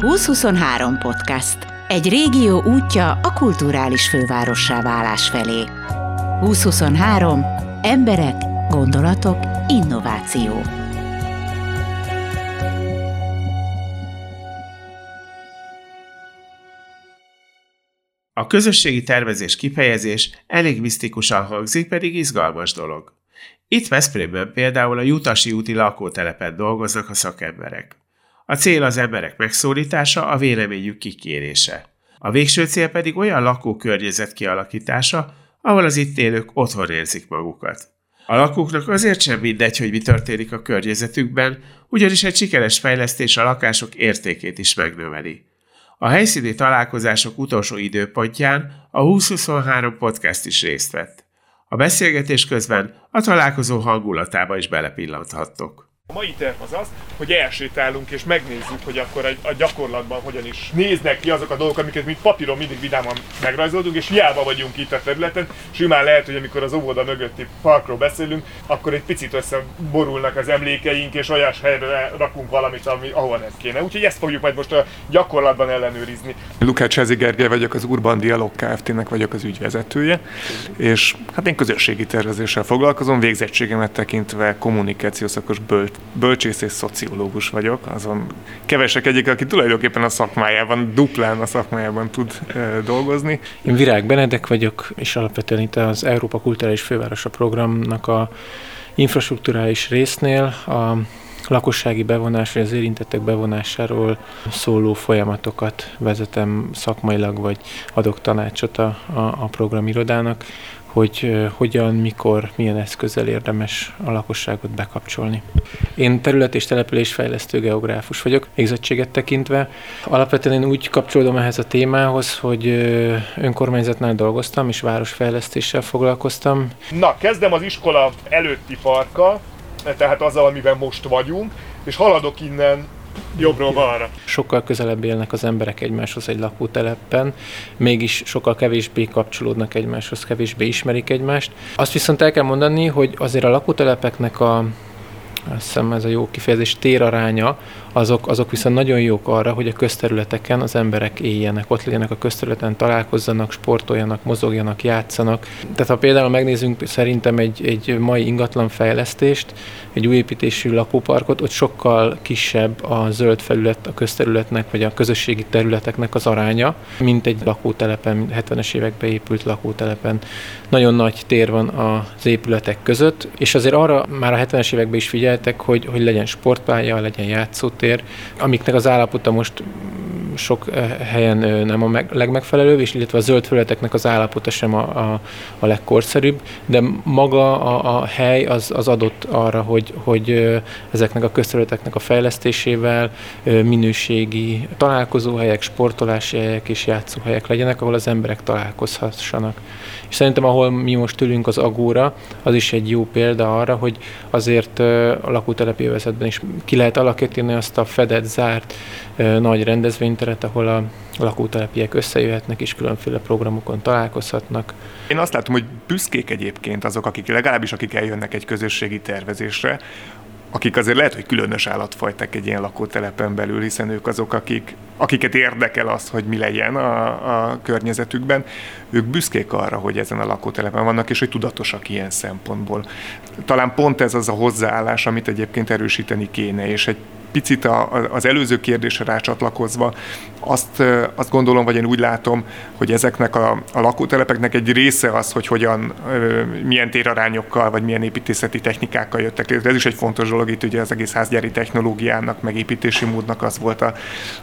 2023 podcast. Egy régió útja a kulturális fővárossá válás felé. 2023. Emberek, gondolatok, innováció. A közösségi tervezés kifejezés elég misztikusan hangzik, pedig izgalmas dolog. Itt Veszprémben például a Jutasi úti lakótelepen dolgoznak a szakemberek. A cél az emberek megszólítása, a véleményük kikérése. A végső cél pedig olyan lakókörnyezet kialakítása, ahol az itt élők otthon érzik magukat. A lakóknak azért sem mindegy, hogy mi történik a környezetükben, ugyanis egy sikeres fejlesztés a lakások értékét is megnöveli. A helyszíni találkozások utolsó időpontján a 2023 podcast is részt vett. A beszélgetés közben a találkozó hangulatába is belepillanthattok. A mai terv az az, hogy elsétálunk és megnézzük, hogy akkor a, a gyakorlatban hogyan is néznek ki azok a dolgok, amiket mi papíron mindig vidáman megrajzoltunk, és hiába vagyunk itt a területen. Simán lehet, hogy amikor az óvoda mögötti parkról beszélünk, akkor egy picit összeborulnak az emlékeink, és olyas helyre rakunk valamit, ami, ahova nem kéne. Úgyhogy ezt fogjuk majd most a gyakorlatban ellenőrizni. Lukács Hezi Gergely vagyok, az Urban Dialog Kft-nek vagyok az ügyvezetője, és hát én közösségi tervezéssel foglalkozom, végzettségemet tekintve kommunikációszakos bölt bölcsész és szociológus vagyok, azon kevesek egyik, aki tulajdonképpen a szakmájában, duplán a szakmájában tud e, dolgozni. Én Virág Benedek vagyok, és alapvetően itt az Európa Kulturális Fővárosa programnak a infrastruktúrális résznél a lakossági bevonás, vagy az érintettek bevonásáról szóló folyamatokat vezetem szakmailag, vagy adok tanácsot a, a, a programirodának hogy hogyan, mikor, milyen eszközzel érdemes a lakosságot bekapcsolni. Én terület és településfejlesztő geográfus vagyok, végzettséget tekintve. Alapvetően én úgy kapcsolódom ehhez a témához, hogy önkormányzatnál dolgoztam, és városfejlesztéssel foglalkoztam. Na, kezdem az iskola előtti parka, tehát azzal, amiben most vagyunk, és haladok innen jobbról balra. Sokkal közelebb élnek az emberek egymáshoz egy lakótelepen, mégis sokkal kevésbé kapcsolódnak egymáshoz, kevésbé ismerik egymást. Azt viszont el kell mondani, hogy azért a lakótelepeknek a azt hiszem ez a jó kifejezés, téraránya, azok, azok viszont nagyon jók arra, hogy a közterületeken az emberek éljenek, ott legyenek a közterületen, találkozzanak, sportoljanak, mozogjanak, játszanak. Tehát ha például megnézzünk szerintem egy, egy mai ingatlan fejlesztést, egy új építésű lakóparkot, ott sokkal kisebb a zöld felület a közterületnek, vagy a közösségi területeknek az aránya, mint egy lakótelepen, 70-es években épült lakótelepen. Nagyon nagy tér van az épületek között, és azért arra már a 70-es években is figyeltek, hogy, hogy legyen sportpálya, legyen játszótér, amiknek az állapota most sok eh, helyen eh, nem a legmegfelelőbb, és illetve a zöld felületeknek az állapota sem a, a, a legkorszerűbb, de maga a, a hely az, az adott arra, hogy, hogy eh, ezeknek a közterületeknek a fejlesztésével minőségi találkozóhelyek, sportolási helyek és játszóhelyek legyenek, ahol az emberek találkozhassanak. És szerintem, ahol mi most ülünk az Agóra, az is egy jó példa arra, hogy azért a lakótelepi övezetben is ki lehet alakítani azt a fedett, zárt nagy rendezvényteret, ahol a lakótelepiek összejöhetnek és különféle programokon találkozhatnak. Én azt látom, hogy büszkék egyébként azok, akik legalábbis akik eljönnek egy közösségi tervezésre, akik azért lehet, hogy különös állatfajták egy ilyen lakótelepen belül, hiszen ők azok, akik, akiket érdekel az, hogy mi legyen a, a környezetükben, ők büszkék arra, hogy ezen a lakótelepen vannak, és hogy tudatosak ilyen szempontból. Talán pont ez az a hozzáállás, amit egyébként erősíteni kéne, és egy picit a, az előző kérdésre rácsatlakozva, azt, azt gondolom, vagy én úgy látom, hogy ezeknek a, a lakótelepeknek egy része az, hogy hogyan, milyen térarányokkal, vagy milyen építészeti technikákkal jöttek létre. Ez is egy fontos dolog, itt ugye az egész házgyári technológiának, megépítési módnak az volt a,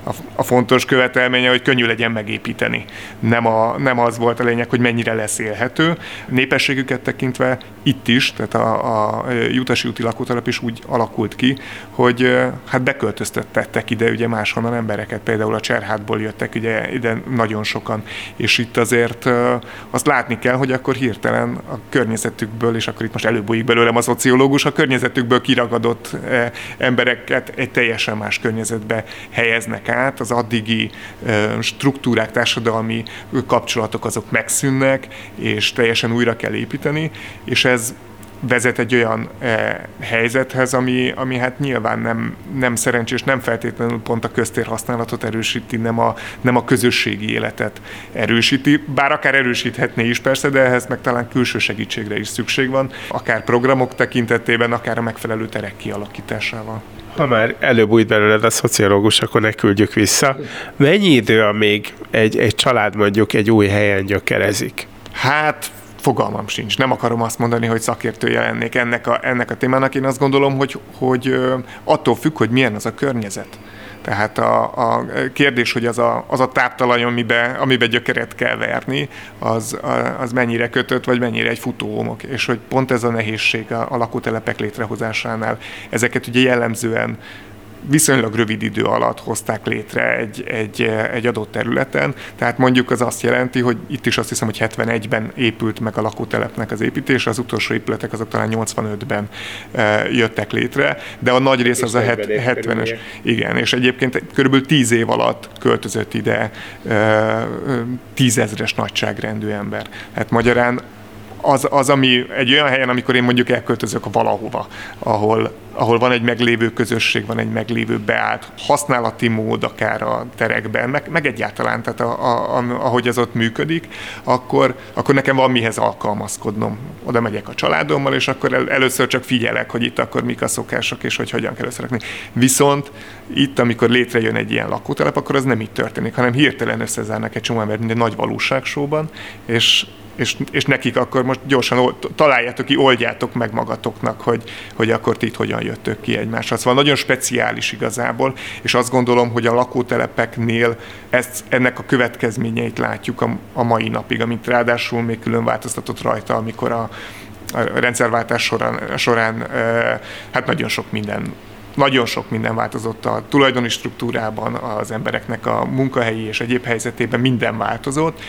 a, a fontos követelménye, hogy könnyű legyen megépíteni. Nem, a, nem az volt a lényeg, hogy mennyire lesz élhető. Népességüket tekintve itt is, tehát a, a Jutasi úti lakótelep is úgy alakult ki, hogy hát hát beköltöztettek ide ugye máshonnan embereket, például a Cserhátból jöttek ugye ide nagyon sokan, és itt azért azt látni kell, hogy akkor hirtelen a környezetükből, és akkor itt most előbújik belőlem a szociológus, a környezetükből kiragadott embereket egy teljesen más környezetbe helyeznek át, az addigi struktúrák, társadalmi kapcsolatok azok megszűnnek, és teljesen újra kell építeni, és ez vezet egy olyan e, helyzethez, ami, ami hát nyilván nem, nem szerencsés, nem feltétlenül pont a köztérhasználatot erősíti, nem a, nem a közösségi életet erősíti, bár akár erősíthetné is persze, de ehhez meg talán külső segítségre is szükség van, akár programok tekintetében, akár a megfelelő terek kialakításával. Ha már előbb belőled a szociológus, akkor ne küldjük vissza. Mennyi idő, amíg egy, egy család mondjuk egy új helyen gyökerezik? Hát fogalmam sincs. Nem akarom azt mondani, hogy szakértője lennék ennek a, ennek a témának. Én azt gondolom, hogy, hogy attól függ, hogy milyen az a környezet. Tehát a, a kérdés, hogy az a, az a táptalaj, amiben amibe gyökeret kell verni, az, az mennyire kötött, vagy mennyire egy futóhomok. És hogy pont ez a nehézség a, a lakótelepek létrehozásánál. Ezeket ugye jellemzően viszonylag rövid idő alatt hozták létre egy, egy, egy adott területen. Tehát mondjuk az azt jelenti, hogy itt is azt hiszem, hogy 71-ben épült meg a lakótelepnek az építése, az utolsó épületek azok talán 85-ben e, jöttek létre, de a nagy rész az a 70-es. Igen, és egyébként körülbelül 10 év alatt költözött ide e, tízezres nagyságrendű ember. Hát magyarán az, az, ami egy olyan helyen, amikor én mondjuk elköltözök valahova, ahol, ahol van egy meglévő közösség, van egy meglévő beállt használati mód akár a terekben, meg, meg egyáltalán, tehát a, a, a, ahogy ez ott működik, akkor, akkor nekem van mihez alkalmazkodnom. Oda megyek a családommal, és akkor el, először csak figyelek, hogy itt akkor mik a szokások, és hogy hogyan kell összerakni. Viszont itt, amikor létrejön egy ilyen lakótelep, akkor az nem így történik, hanem hirtelen összezárnak egy csomó embert, mint egy nagy valóságsóban, és és, és nekik akkor most gyorsan találjátok ki, oldjátok meg magatoknak, hogy, hogy akkor ti itt hogyan jöttök ki egymásra. Szóval nagyon speciális igazából, és azt gondolom, hogy a lakótelepeknél ezt, ennek a következményeit látjuk a, a mai napig, amit ráadásul még külön változtatott rajta, amikor a, a rendszerváltás során, során hát nagyon sok minden nagyon sok minden változott a tulajdoni struktúrában, az embereknek a munkahelyi és egyéb helyzetében minden változott,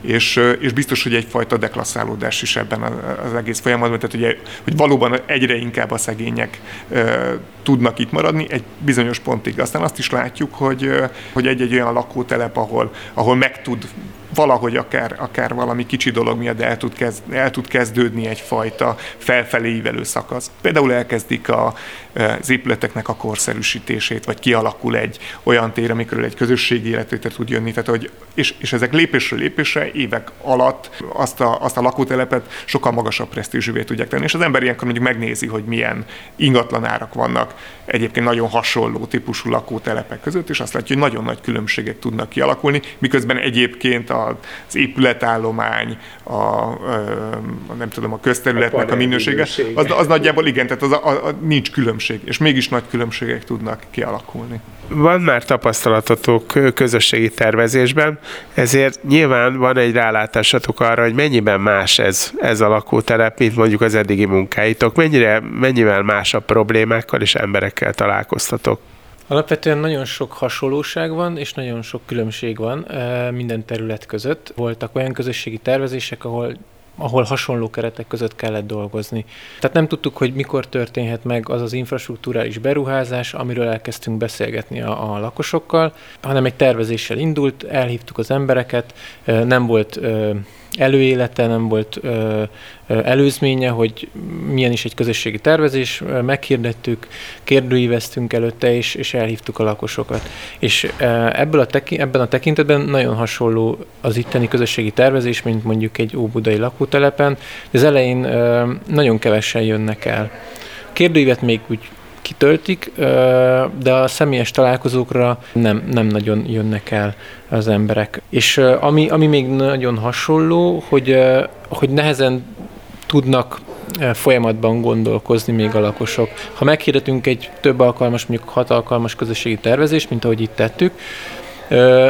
és, és biztos, hogy egyfajta deklasszálódás is ebben az egész folyamatban, tehát ugye, hogy valóban egyre inkább a szegények e, tudnak itt maradni egy bizonyos pontig. Aztán azt is látjuk, hogy, hogy egy-egy olyan lakótelep, ahol, ahol meg tud valahogy akár, akár valami kicsi dolog miatt el tud, kezd, el tud kezdődni egyfajta felfelé ívelő szakasz. Például elkezdik a, az épületeknek a korszerűsítését, vagy kialakul egy olyan tér, amikor egy közösségi életétre tud jönni, tehát, hogy, és, és ezek lépésről lépésre évek alatt azt a, azt a lakótelepet sokkal magasabb presztízsűvé tudják tenni. És az ember ilyenkor mondjuk megnézi, hogy milyen ingatlan árak vannak egyébként nagyon hasonló típusú lakótelepek között, és azt látja, hogy nagyon nagy különbségek tudnak kialakulni, miközben egyébként az épületállomány, a, a nem tudom, a közterületnek a, a minősége, az, az nagyjából igen, tehát az a, a, nincs különbség, és mégis nagy különbségek tudnak kialakulni. Van már tapasztalatotok közösségi tervezésben, ezért nyilván van egy rálátásatok arra, hogy mennyiben más ez, ez a lakótelep, mint mondjuk az eddigi munkáitok, mennyire, mennyivel másabb problémákkal és emberekkel találkoztatok. Alapvetően nagyon sok hasonlóság van, és nagyon sok különbség van minden terület között. Voltak olyan közösségi tervezések, ahol ahol hasonló keretek között kellett dolgozni. Tehát nem tudtuk, hogy mikor történhet meg az az infrastruktúrális beruházás, amiről elkezdtünk beszélgetni a, a lakosokkal, hanem egy tervezéssel indult, elhívtuk az embereket, nem volt előélete, nem volt ö, ö, előzménye, hogy milyen is egy közösségi tervezés, meghirdettük, kérdőíveztünk előtte, és, és elhívtuk a lakosokat. És ebből a teki, ebben a tekintetben nagyon hasonló az itteni közösségi tervezés, mint mondjuk egy óbudai lakótelepen, de az elején ö, nagyon kevesen jönnek el. A kérdőívet még úgy kitöltik, de a személyes találkozókra nem, nem nagyon jönnek el az emberek. És ami, ami még nagyon hasonló, hogy, hogy nehezen tudnak folyamatban gondolkozni még a lakosok. Ha meghirdetünk egy több alkalmas, mondjuk hat alkalmas közösségi tervezést, mint ahogy itt tettük,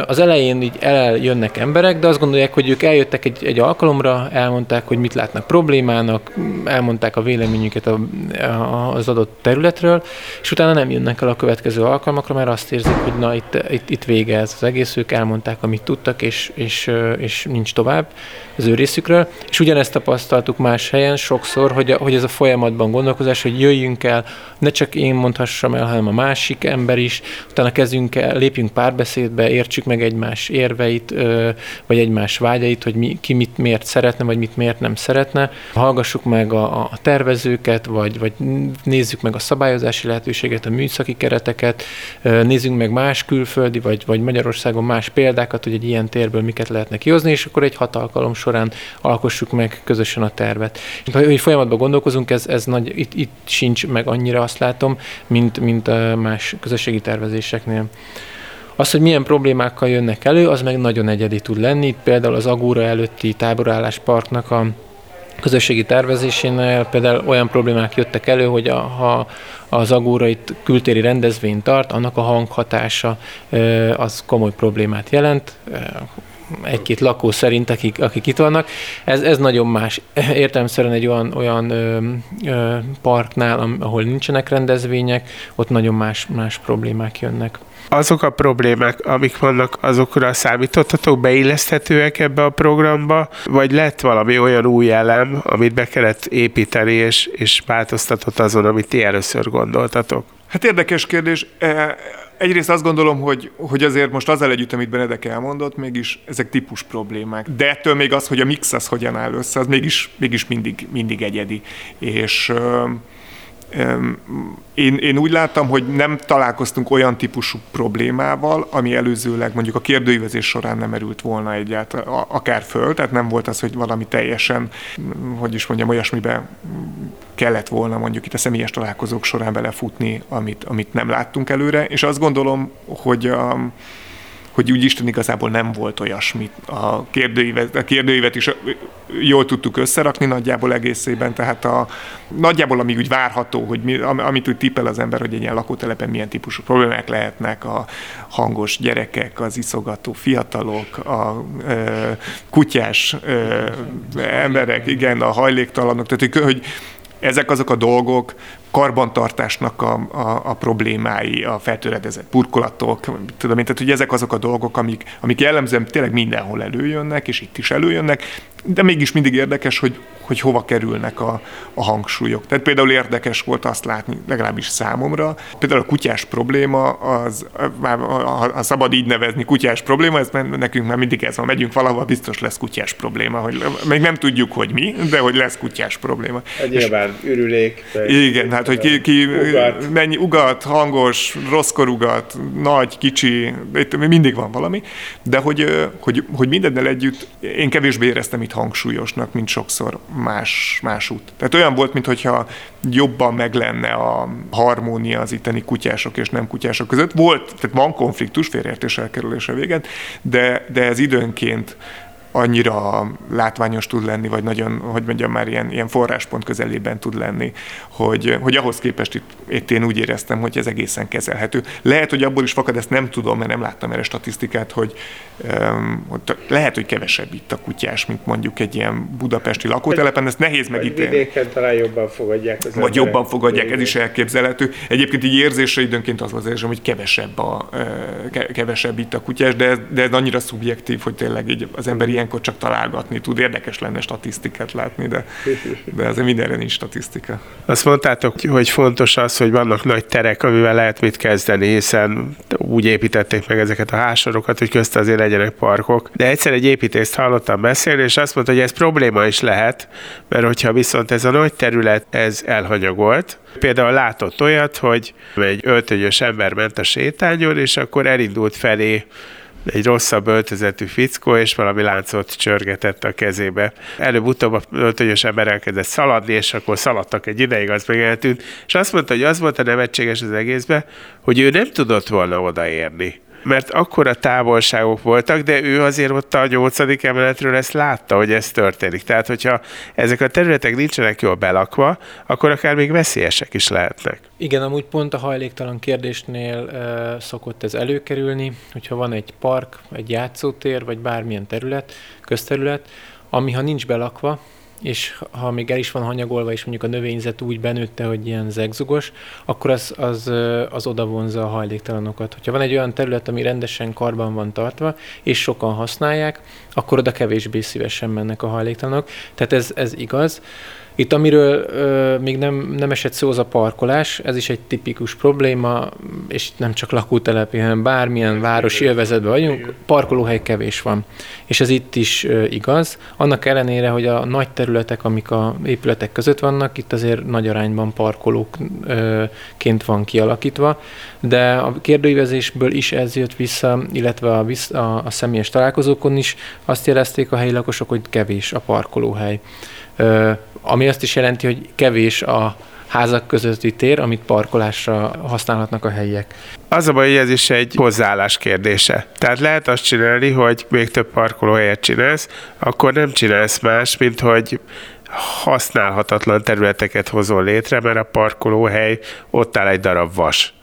az elején így eljönnek emberek, de azt gondolják, hogy ők eljöttek egy, egy alkalomra, elmondták, hogy mit látnak problémának, elmondták a véleményüket a, a, az adott területről, és utána nem jönnek el a következő alkalmakra, mert azt érzik, hogy na itt, itt, itt vége ez az egész, ők elmondták, amit tudtak, és, és, és nincs tovább az ő részükről. És ugyanezt tapasztaltuk más helyen sokszor, hogy, a, hogy ez a folyamatban gondolkozás, hogy jöjjünk el, ne csak én mondhassam el, hanem a másik ember is, utána kezdjünk el, lépjünk párbeszédbe, értsük meg egymás érveit, vagy egymás vágyait, hogy mi, ki mit miért szeretne, vagy mit miért nem szeretne. Hallgassuk meg a, a tervezőket, vagy, vagy nézzük meg a szabályozási lehetőséget, a műszaki kereteket, nézzünk meg más külföldi, vagy, vagy Magyarországon más példákat, hogy egy ilyen térből miket lehetne kihozni, és akkor egy hat alkalom során alkossuk meg közösen a tervet. Hogy folyamatban gondolkozunk, ez, ez nagy, itt, itt sincs meg annyira azt látom, mint, mint más közösségi tervezéseknél. Az, hogy milyen problémákkal jönnek elő, az meg nagyon egyedi tud lenni. Például az Agúra előtti táborálás parknak a közösségi tervezésénél például olyan problémák jöttek elő, hogy a, ha az Agóra itt kültéri rendezvényt tart, annak a hanghatása az komoly problémát jelent egy-két lakó szerint, akik, akik itt vannak. Ez, ez nagyon más. Értelemszerűen egy olyan, olyan ö, ö, parknál, ahol nincsenek rendezvények, ott nagyon más, más problémák jönnek azok a problémák, amik vannak, azokra számítottatok, beilleszthetőek ebbe a programba, vagy lett valami olyan új elem, amit be kellett építeni, és, és változtatott azon, amit ti először gondoltatok? Hát érdekes kérdés. E, egyrészt azt gondolom, hogy, hogy azért most azzal együtt, amit Benedek elmondott, mégis ezek típus problémák. De ettől még az, hogy a mix az hogyan áll össze, az mégis, mégis mindig, mindig egyedi. És én, én úgy láttam, hogy nem találkoztunk olyan típusú problémával, ami előzőleg mondjuk a kérdőívezés során nem merült volna egyáltalán akár föl, tehát nem volt az, hogy valami teljesen, hogy is mondjam, olyasmibe kellett volna mondjuk itt a személyes találkozók során belefutni, amit, amit nem láttunk előre, és azt gondolom, hogy a, hogy úgy Isten igazából nem volt olyasmi. A kérdőívet, a kérdőívet is jól tudtuk összerakni nagyjából egészében, tehát a, nagyjából amíg úgy várható, hogy mi, amit úgy tippel az ember, hogy egy ilyen lakótelepen milyen típusú problémák lehetnek, a hangos gyerekek, az iszogató fiatalok, a ö, kutyás ö, emberek, igen, a hajléktalanok, tehát hogy, ezek azok a dolgok, karbantartásnak a, a, a problémái, a feltöredezett burkolatok, tudom én, tehát hogy ezek azok a dolgok, amik, amik jellemzően tényleg mindenhol előjönnek, és itt is előjönnek, de mégis mindig érdekes, hogy, hogy hova kerülnek a, a hangsúlyok. Tehát például érdekes volt azt látni, legalábbis számomra, például a kutyás probléma, az, ha szabad így nevezni, kutyás probléma, ez nekünk már mindig ez van, megyünk valahol, biztos lesz kutyás probléma, hogy még nem tudjuk, hogy mi, de hogy lesz kutyás probléma. Hát nyilván ürülék. Igen, hát hogy ki, ki ugat. mennyi ugat, hangos, rosszkor ugat, nagy, kicsi, itt mindig van valami, de hogy, hogy, hogy mindennel együtt én kevésbé éreztem itt hangsúlyosnak, mint sokszor más, más út. Tehát olyan volt, mintha jobban meg lenne a harmónia az itteni kutyások és nem kutyások között. Volt, tehát van konfliktus, félreértés elkerülése véget, de, de ez időnként annyira látványos tud lenni, vagy nagyon, hogy mondjam, már ilyen, ilyen forráspont közelében tud lenni, hogy, hogy ahhoz képest itt, itt én úgy éreztem, hogy ez egészen kezelhető. Lehet, hogy abból is fakad, ezt nem tudom, mert nem láttam erre statisztikát, hogy, um, hogy lehet, hogy kevesebb itt a kutyás, mint mondjuk egy ilyen budapesti lakótelepen, ezt nehéz megítélni. Vidéken talán jobban fogadják az Vagy emberek. jobban fogadják, ez is elképzelhető. Egyébként így érzésre időnként az az érzem, hogy kevesebb, a, kevesebb itt a kutyás, de ez, de ez annyira szubjektív, hogy tényleg így az ember ilyenkor csak találgatni tud. Érdekes lenne statisztikát látni, de, de azért mindenre nincs statisztika. Azt mondtátok, hogy fontos az, hogy vannak nagy terek, amivel lehet mit kezdeni, hiszen úgy építették meg ezeket a hásorokat, hogy közt azért legyenek parkok. De egyszer egy építést hallottam beszélni, és azt mondta, hogy ez probléma is lehet, mert hogyha viszont ez a nagy terület, ez elhanyagolt, Például látott olyat, hogy egy öltönyös ember ment a sétányon, és akkor elindult felé egy rosszabb öltözetű fickó, és valami láncot csörgetett a kezébe. Előbb-utóbb a öltönyös ember elkezdett szaladni, és akkor szaladtak egy ideig, az meg eltűnt, és azt mondta, hogy az volt a nevetséges az egészben, hogy ő nem tudott volna odaérni mert akkora távolságok voltak, de ő azért ott a nyolcadik emeletről ezt látta, hogy ez történik. Tehát, hogyha ezek a területek nincsenek jól belakva, akkor akár még veszélyesek is lehetnek. Igen, amúgy pont a hajléktalan kérdésnél uh, szokott ez előkerülni, hogyha van egy park, egy játszótér, vagy bármilyen terület, közterület, ami ha nincs belakva, és ha még el is van hanyagolva, és mondjuk a növényzet úgy benőtte, hogy ilyen zegzugos, akkor az, az, az oda vonza a hajléktalanokat. Hogyha van egy olyan terület, ami rendesen karban van tartva, és sokan használják, akkor oda kevésbé szívesen mennek a hajléktalanok. Tehát ez, ez igaz. Itt amiről ö, még nem, nem esett szó, az a parkolás, ez is egy tipikus probléma, és nem csak lakótelepi, hanem bármilyen városi övezetben vagyunk, parkolóhely kevés van. És ez itt is ö, igaz. Annak ellenére, hogy a nagy területek, amik a épületek között vannak, itt azért nagy arányban parkolóként van kialakítva, de a kérdőívezésből is ez jött vissza, illetve a, a, a személyes találkozókon is azt jelezték a helyi lakosok, hogy kevés a parkolóhely ami azt is jelenti, hogy kevés a házak közötti tér, amit parkolásra használhatnak a helyiek. Az a baj, hogy ez is egy hozzáállás kérdése. Tehát lehet azt csinálni, hogy még több parkolóhelyet csinálsz, akkor nem csinálsz más, mint hogy használhatatlan területeket hozol létre, mert a parkolóhely ott áll egy darab vas.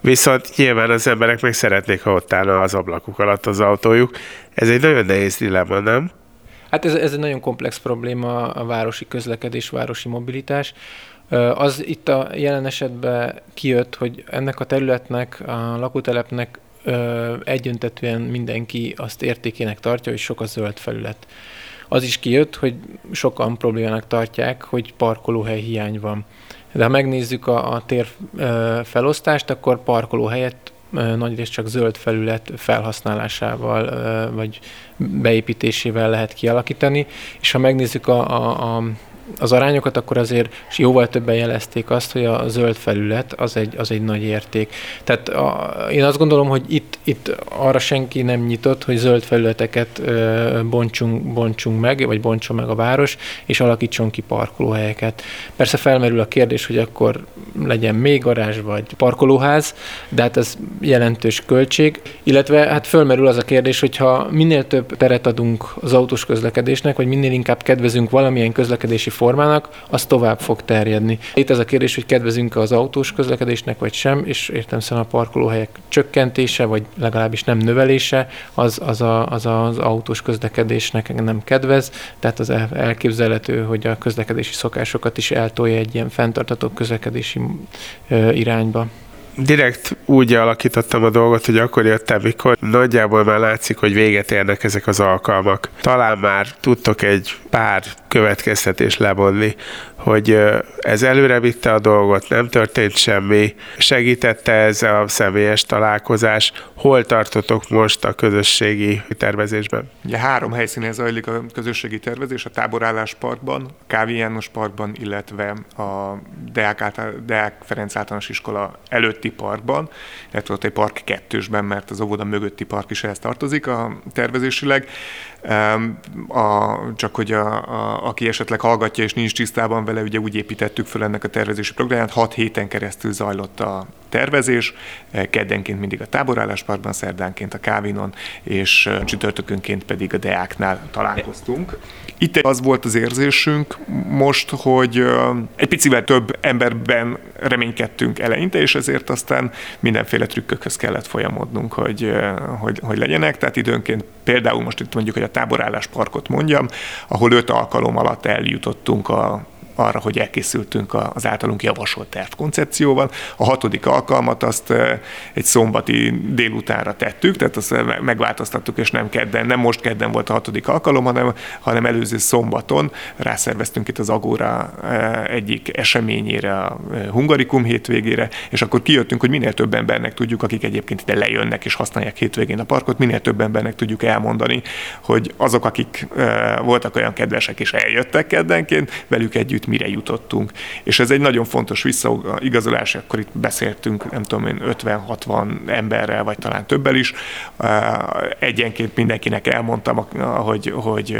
Viszont nyilván az emberek meg szeretnék, ha ott állna az ablakuk alatt az autójuk. Ez egy nagyon nehéz dilemma, nem? Hát ez, ez egy nagyon komplex probléma a városi közlekedés, városi mobilitás. Az itt a jelen esetben kijött, hogy ennek a területnek, a lakótelepnek egyöntetően mindenki azt értékének tartja, hogy sok a zöld felület. Az is kijött, hogy sokan problémának tartják, hogy parkolóhely hiány van. De ha megnézzük a, a tér felosztást, akkor parkolóhelyet nagyrészt csak zöld felület felhasználásával vagy beépítésével lehet kialakítani, és ha megnézzük a, a, a az arányokat, akkor azért jóval többen jelezték azt, hogy a zöld felület az egy, az egy nagy érték. Tehát a, én azt gondolom, hogy itt, itt arra senki nem nyitott, hogy zöld felületeket ö, bontsunk, bontsunk meg, vagy bontson meg a város, és alakítson ki parkolóhelyeket. Persze felmerül a kérdés, hogy akkor legyen még garázs, vagy parkolóház, de hát ez jelentős költség, illetve hát felmerül az a kérdés, hogyha minél több teret adunk az autós közlekedésnek, vagy minél inkább kedvezünk valamilyen közlekedési formának, az tovább fog terjedni. Itt ez a kérdés, hogy kedvezünk az autós közlekedésnek, vagy sem, és értem a parkolóhelyek csökkentése, vagy legalábbis nem növelése, az, az, a, az az autós közlekedésnek nem kedvez, tehát az elképzelhető, hogy a közlekedési szokásokat is eltolja egy ilyen fenntartató közlekedési irányba direkt úgy alakítottam a dolgot, hogy akkor jöttem, mikor nagyjából már látszik, hogy véget érnek ezek az alkalmak. Talán már tudtok egy pár következtetés levonni, hogy ez előre vitte a dolgot, nem történt semmi, segítette ez a személyes találkozás, hol tartotok most a közösségi tervezésben? Ugye három helyszínen zajlik a közösségi tervezés, a Táborállás Parkban, a Kávi János Parkban, illetve a Deák, által, Deák Ferenc általános iskola előtti parkban, illetve ott egy park kettősben, mert az óvoda mögötti park is ehhez tartozik a tervezésileg. A, csak hogy a, a, aki esetleg hallgatja és nincs tisztában vele, ugye úgy építettük föl ennek a tervezési programját, hat héten keresztül zajlott a tervezés, keddenként mindig a táborállásparkban, szerdánként a Kávinon, és csütörtökönként pedig a Deáknál találkoztunk. Itt az volt az érzésünk most, hogy egy picivel több emberben reménykedtünk eleinte, és ezért aztán mindenféle trükkökhöz kellett folyamodnunk, hogy, hogy, hogy legyenek. Tehát időnként például most itt mondjuk, hogy a táborállás parkot mondjam, ahol öt alkalom alatt eljutottunk a arra, hogy elkészültünk az általunk javasolt tervkoncepcióval. A hatodik alkalmat azt egy szombati délutánra tettük, tehát azt megváltoztattuk, és nem kedden, nem most kedden volt a hatodik alkalom, hanem, hanem előző szombaton rászerveztünk itt az Agora egyik eseményére, a Hungarikum hétvégére, és akkor kijöttünk, hogy minél több embernek tudjuk, akik egyébként ide lejönnek és használják hétvégén a parkot, minél több embernek tudjuk elmondani, hogy azok, akik voltak olyan kedvesek és eljöttek keddenként, velük együtt mire jutottunk. És ez egy nagyon fontos visszaigazolás, akkor itt beszéltünk, nem tudom én, 50-60 emberrel, vagy talán többel is. Egyenként mindenkinek elmondtam, hogy, hogy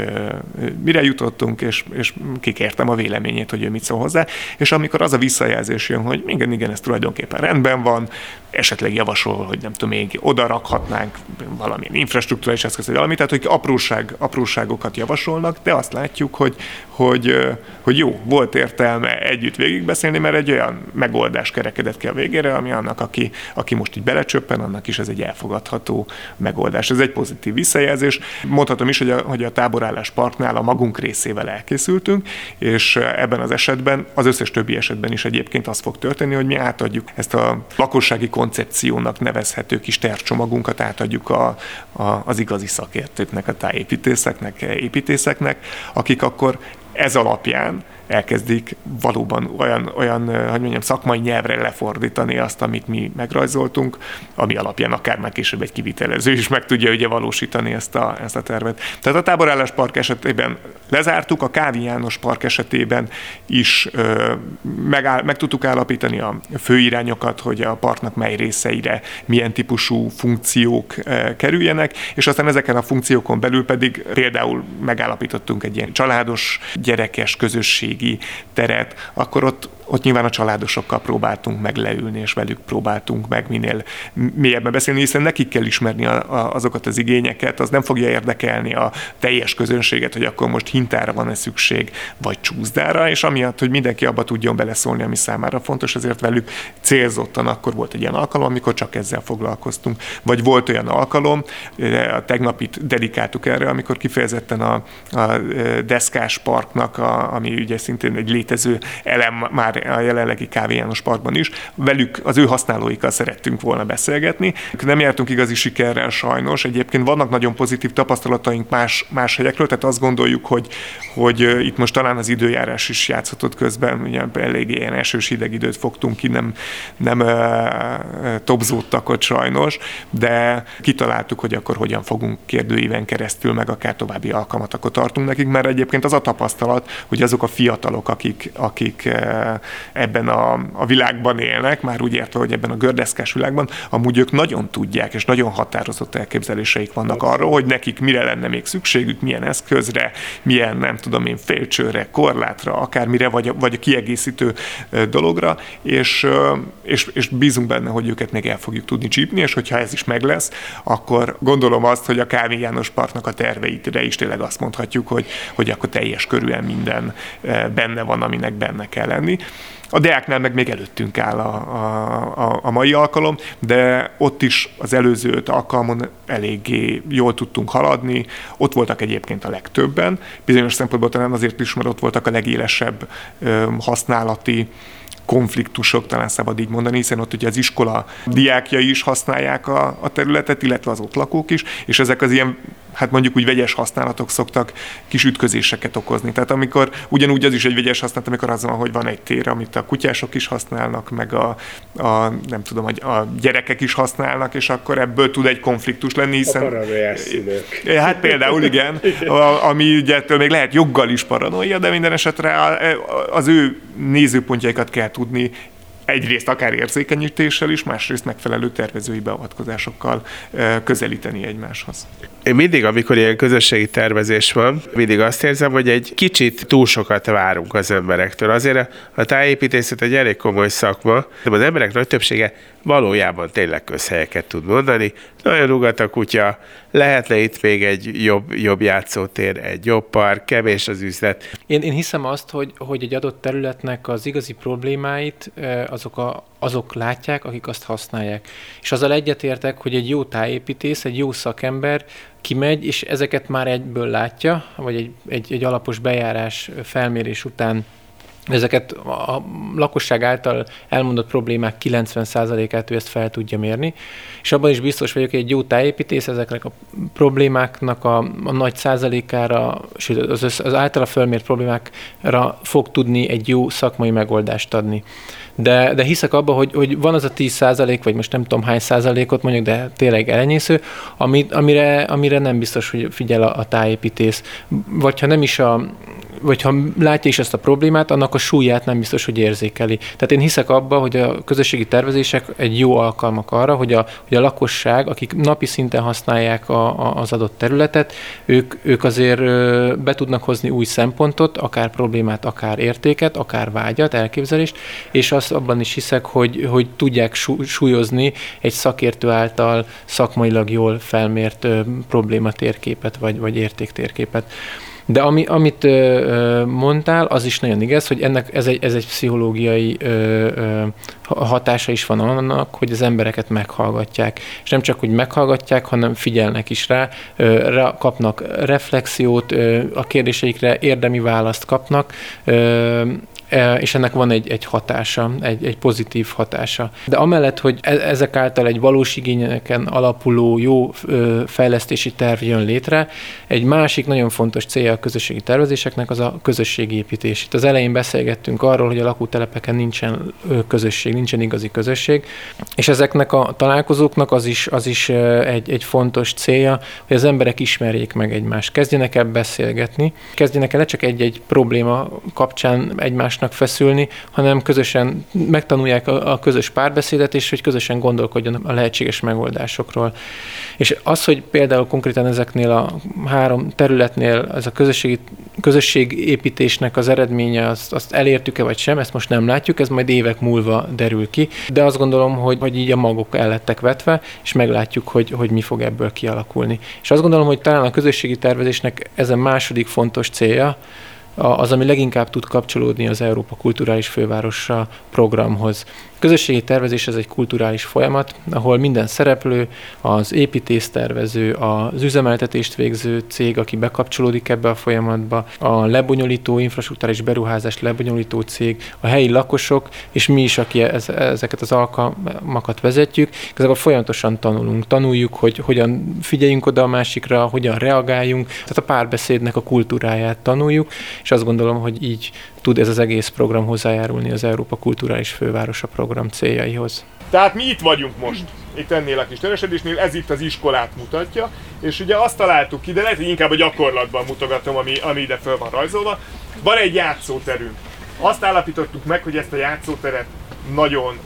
mire jutottunk, és, és kikértem a véleményét, hogy ő mit szól hozzá. És amikor az a visszajelzés jön, hogy igen, igen, ez tulajdonképpen rendben van, esetleg javasol, hogy nem tudom, még oda rakhatnánk valamilyen infrastruktúrális eszköz, vagy valamit, tehát hogy apróság, apróságokat javasolnak, de azt látjuk, hogy, hogy, hogy jó, volt értelme együtt végigbeszélni, mert egy olyan megoldás kerekedett ki a végére, ami annak, aki, aki most így belecsöppen, annak is ez egy elfogadható megoldás. Ez egy pozitív visszajelzés. Mondhatom is, hogy a, hogy a táborállás parknál a magunk részével elkészültünk, és ebben az esetben, az összes többi esetben is egyébként az fog történni, hogy mi átadjuk ezt a lakossági koncepciónak nevezhető kis tervcsomagunkat, átadjuk a, a, az igazi szakértőknek, a tájépítészeknek, építészeknek, akik akkor ez alapján elkezdik valóban olyan, olyan hogy mondjam, szakmai nyelvre lefordítani azt, amit mi megrajzoltunk, ami alapján akár már később egy kivitelező is meg tudja ugye valósítani ezt a, ezt a tervet. Tehát a táborállás park esetében lezártuk, a Kávi János park esetében is ö, megáll, meg tudtuk állapítani a főirányokat, hogy a parknak mely részeire milyen típusú funkciók ö, kerüljenek, és aztán ezeken a funkciókon belül pedig például megállapítottunk egy ilyen családos, gyerekes, közösségi teret, akkor ott ott nyilván a családosokkal próbáltunk meg leülni, és velük próbáltunk meg minél mélyebben beszélni, hiszen nekik kell ismerni a, a, azokat az igényeket, az nem fogja érdekelni a teljes közönséget, hogy akkor most hintára van-e szükség, vagy csúszdára, és amiatt, hogy mindenki abba tudjon beleszólni, ami számára fontos, ezért velük célzottan akkor volt egy ilyen alkalom, amikor csak ezzel foglalkoztunk. Vagy volt olyan alkalom, a tegnapit dedikáltuk erre, amikor kifejezetten a, a deszkás parknak, a, ami ugye szintén egy létező elem már a jelenlegi Kávé János Parkban is, velük, az ő használóikkal szerettünk volna beszélgetni. Nem jártunk igazi sikerrel sajnos, egyébként vannak nagyon pozitív tapasztalataink más, más helyekről, tehát azt gondoljuk, hogy, hogy itt most talán az időjárás is játszhatott közben, ugye eléggé ilyen esős hideg időt fogtunk ki, nem, nem uh, topzódtak ott sajnos, de kitaláltuk, hogy akkor hogyan fogunk kérdőíven keresztül, meg akár további alkalmatokat tartunk nekik, mert egyébként az a tapasztalat, hogy azok a fiatalok, akik, akik ebben a, a világban élnek, már úgy értve, hogy ebben a gördeszkás világban, amúgy ők nagyon tudják, és nagyon határozott elképzeléseik vannak arról, hogy nekik mire lenne még szükségük, milyen eszközre, milyen, nem tudom én, félcsőre, korlátra, akármire, vagy vagy a kiegészítő dologra, és, és, és bízunk benne, hogy őket még el fogjuk tudni csípni, és hogyha ez is meg lesz, akkor gondolom azt, hogy a Kávé János Parknak a terveitre is tényleg azt mondhatjuk, hogy, hogy akkor teljes körülön minden benne van, aminek benne kell lenni. A Deáknál meg még előttünk áll a, a, a mai alkalom, de ott is az előző öt alkalmon eléggé jól tudtunk haladni. Ott voltak egyébként a legtöbben. Bizonyos szempontból talán azért is, mert ott voltak a legélesebb ö, használati konfliktusok, talán szabad így mondani, hiszen ott ugye az iskola diákjai is használják a, a területet, illetve az ott lakók is, és ezek az ilyen hát mondjuk úgy vegyes használatok szoktak kis ütközéseket okozni. Tehát amikor ugyanúgy az is egy vegyes használat, amikor az van, hogy van egy tér, amit a kutyások is használnak, meg a, a nem tudom, a gyerekek is használnak, és akkor ebből tud egy konfliktus lenni, hiszen... A szülők. Hát például igen, a, ami ugye ettől még lehet joggal is paranoia, de minden esetre az ő nézőpontjaikat kell tudni egyrészt akár érzékenyítéssel is, másrészt megfelelő tervezői beavatkozásokkal közelíteni egymáshoz. Én mindig, amikor ilyen közösségi tervezés van, mindig azt érzem, hogy egy kicsit túl sokat várunk az emberektől. Azért a tájépítészet egy elég komoly szakma, de az emberek nagy többsége valójában tényleg közhelyeket tud mondani. Nagyon rugat a kutya, lehetne itt még egy jobb, jobb játszótér, egy jobb park, kevés az üzlet. Én, én hiszem azt, hogy, hogy egy adott területnek az igazi problémáit azok, a, azok látják, akik azt használják. És azzal egyetértek, hogy egy jó tájépítész, egy jó szakember kimegy, és ezeket már egyből látja, vagy egy, egy, egy alapos bejárás felmérés után ezeket a lakosság által elmondott problémák 90%-át ő ezt fel tudja mérni, és abban is biztos vagyok, hogy egy jó tájépítész ezeknek a problémáknak a, a nagy százalékára, sőt az, az általa felmért problémákra fog tudni egy jó szakmai megoldást adni de, de hiszek abba, hogy, hogy van az a 10 százalék, vagy most nem tudom hány százalékot mondjuk, de tényleg elenyésző, amit, amire, amire nem biztos, hogy figyel a, a tájépítész. Vagy ha nem is a, vagy ha látja is ezt a problémát, annak a súlyát nem biztos, hogy érzékeli. Tehát én hiszek abba, hogy a közösségi tervezések egy jó alkalmak arra, hogy a, hogy a lakosság, akik napi szinten használják a, a, az adott területet, ők, ők azért be tudnak hozni új szempontot, akár problémát, akár értéket, akár vágyat, elképzelést, és azt abban is hiszek, hogy, hogy tudják súlyozni egy szakértő által szakmailag jól felmért problématérképet, vagy, vagy értéktérképet. De ami, amit ö, mondtál, az is nagyon igaz, hogy ennek ez egy, ez egy pszichológiai ö, ö, hatása is van annak, hogy az embereket meghallgatják. És nem csak, hogy meghallgatják, hanem figyelnek is rá, ö, rá kapnak reflexiót, ö, a kérdéseikre érdemi választ kapnak, ö, és ennek van egy, egy hatása, egy, egy pozitív hatása. De amellett, hogy e, ezek által egy valós igényeken alapuló jó fejlesztési terv jön létre, egy másik nagyon fontos célja a közösségi tervezéseknek az a közösségi építés. Itt az elején beszélgettünk arról, hogy a lakótelepeken nincsen közösség, nincsen igazi közösség, és ezeknek a találkozóknak az is, az is egy, egy fontos célja, hogy az emberek ismerjék meg egymást, kezdjenek el beszélgetni, kezdjenek el ne csak egy-egy probléma kapcsán egymásnak feszülni, hanem közösen megtanulják a, a közös párbeszédet, és hogy közösen gondolkodjon a lehetséges megoldásokról. És az, hogy például konkrétan ezeknél a három területnél ez a közösségi, közösségépítésnek az eredménye, azt, azt elértük-e vagy sem, ezt most nem látjuk, ez majd évek múlva derül ki, de azt gondolom, hogy, hogy így a magok el lettek vetve, és meglátjuk, hogy, hogy mi fog ebből kialakulni. És azt gondolom, hogy talán a közösségi tervezésnek ez a második fontos célja, az, ami leginkább tud kapcsolódni az Európa Kulturális Fővárosa programhoz. Közösségi tervezés ez egy kulturális folyamat, ahol minden szereplő, az építésztervező, az üzemeltetést végző cég, aki bekapcsolódik ebbe a folyamatba, a lebonyolító, infrastruktúrális beruházást lebonyolító cég, a helyi lakosok, és mi is, aki ez, ezeket az alkalmakat vezetjük, igazából folyamatosan tanulunk. Tanuljuk, hogy hogyan figyeljünk oda a másikra, hogyan reagáljunk, tehát a párbeszédnek a kultúráját tanuljuk, és azt gondolom, hogy így tud ez az egész program hozzájárulni az Európa Kulturális Fővárosa program céljaihoz. Tehát mi itt vagyunk most, itt ennél a kis teresedésnél, ez itt az iskolát mutatja, és ugye azt találtuk ki, de lehet, hogy inkább a gyakorlatban mutogatom, ami, ami ide föl van rajzolva. Van egy játszóterünk. Azt állapítottuk meg, hogy ezt a játszóteret nagyon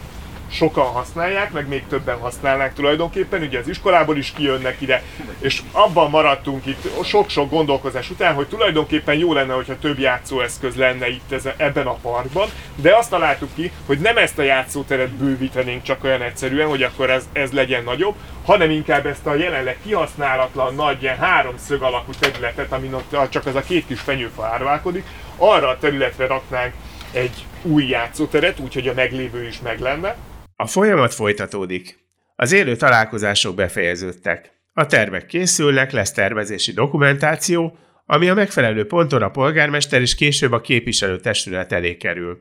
sokan használják, meg még többen használnák tulajdonképpen, ugye az iskolából is kijönnek ide, és abban maradtunk itt sok-sok gondolkozás után, hogy tulajdonképpen jó lenne, hogyha több játszóeszköz lenne itt ez, ebben a parkban, de azt találtuk ki, hogy nem ezt a játszóteret bővítenénk csak olyan egyszerűen, hogy akkor ez, ez legyen nagyobb, hanem inkább ezt a jelenleg kihasználatlan nagy ilyen háromszög alakú területet, amin ott csak az a két kis fenyőfa árválkodik, arra a területre raknánk egy új játszóteret, úgyhogy a meglévő is meg lenne, a folyamat folytatódik. Az élő találkozások befejeződtek. A tervek készülnek, lesz tervezési dokumentáció, ami a megfelelő ponton a polgármester és később a képviselő testület elé kerül.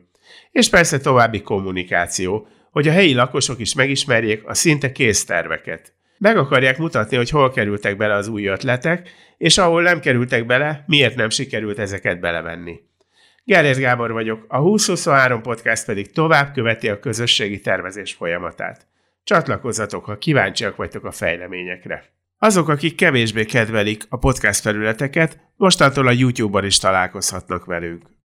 És persze további kommunikáció, hogy a helyi lakosok is megismerjék a szinte kész terveket. Meg akarják mutatni, hogy hol kerültek bele az új ötletek, és ahol nem kerültek bele, miért nem sikerült ezeket belevenni. Gellért Gábor vagyok, a 2023 podcast pedig tovább követi a közösségi tervezés folyamatát. Csatlakozzatok, ha kíváncsiak vagytok a fejleményekre. Azok, akik kevésbé kedvelik a podcast felületeket, mostantól a YouTube-on is találkozhatnak velünk.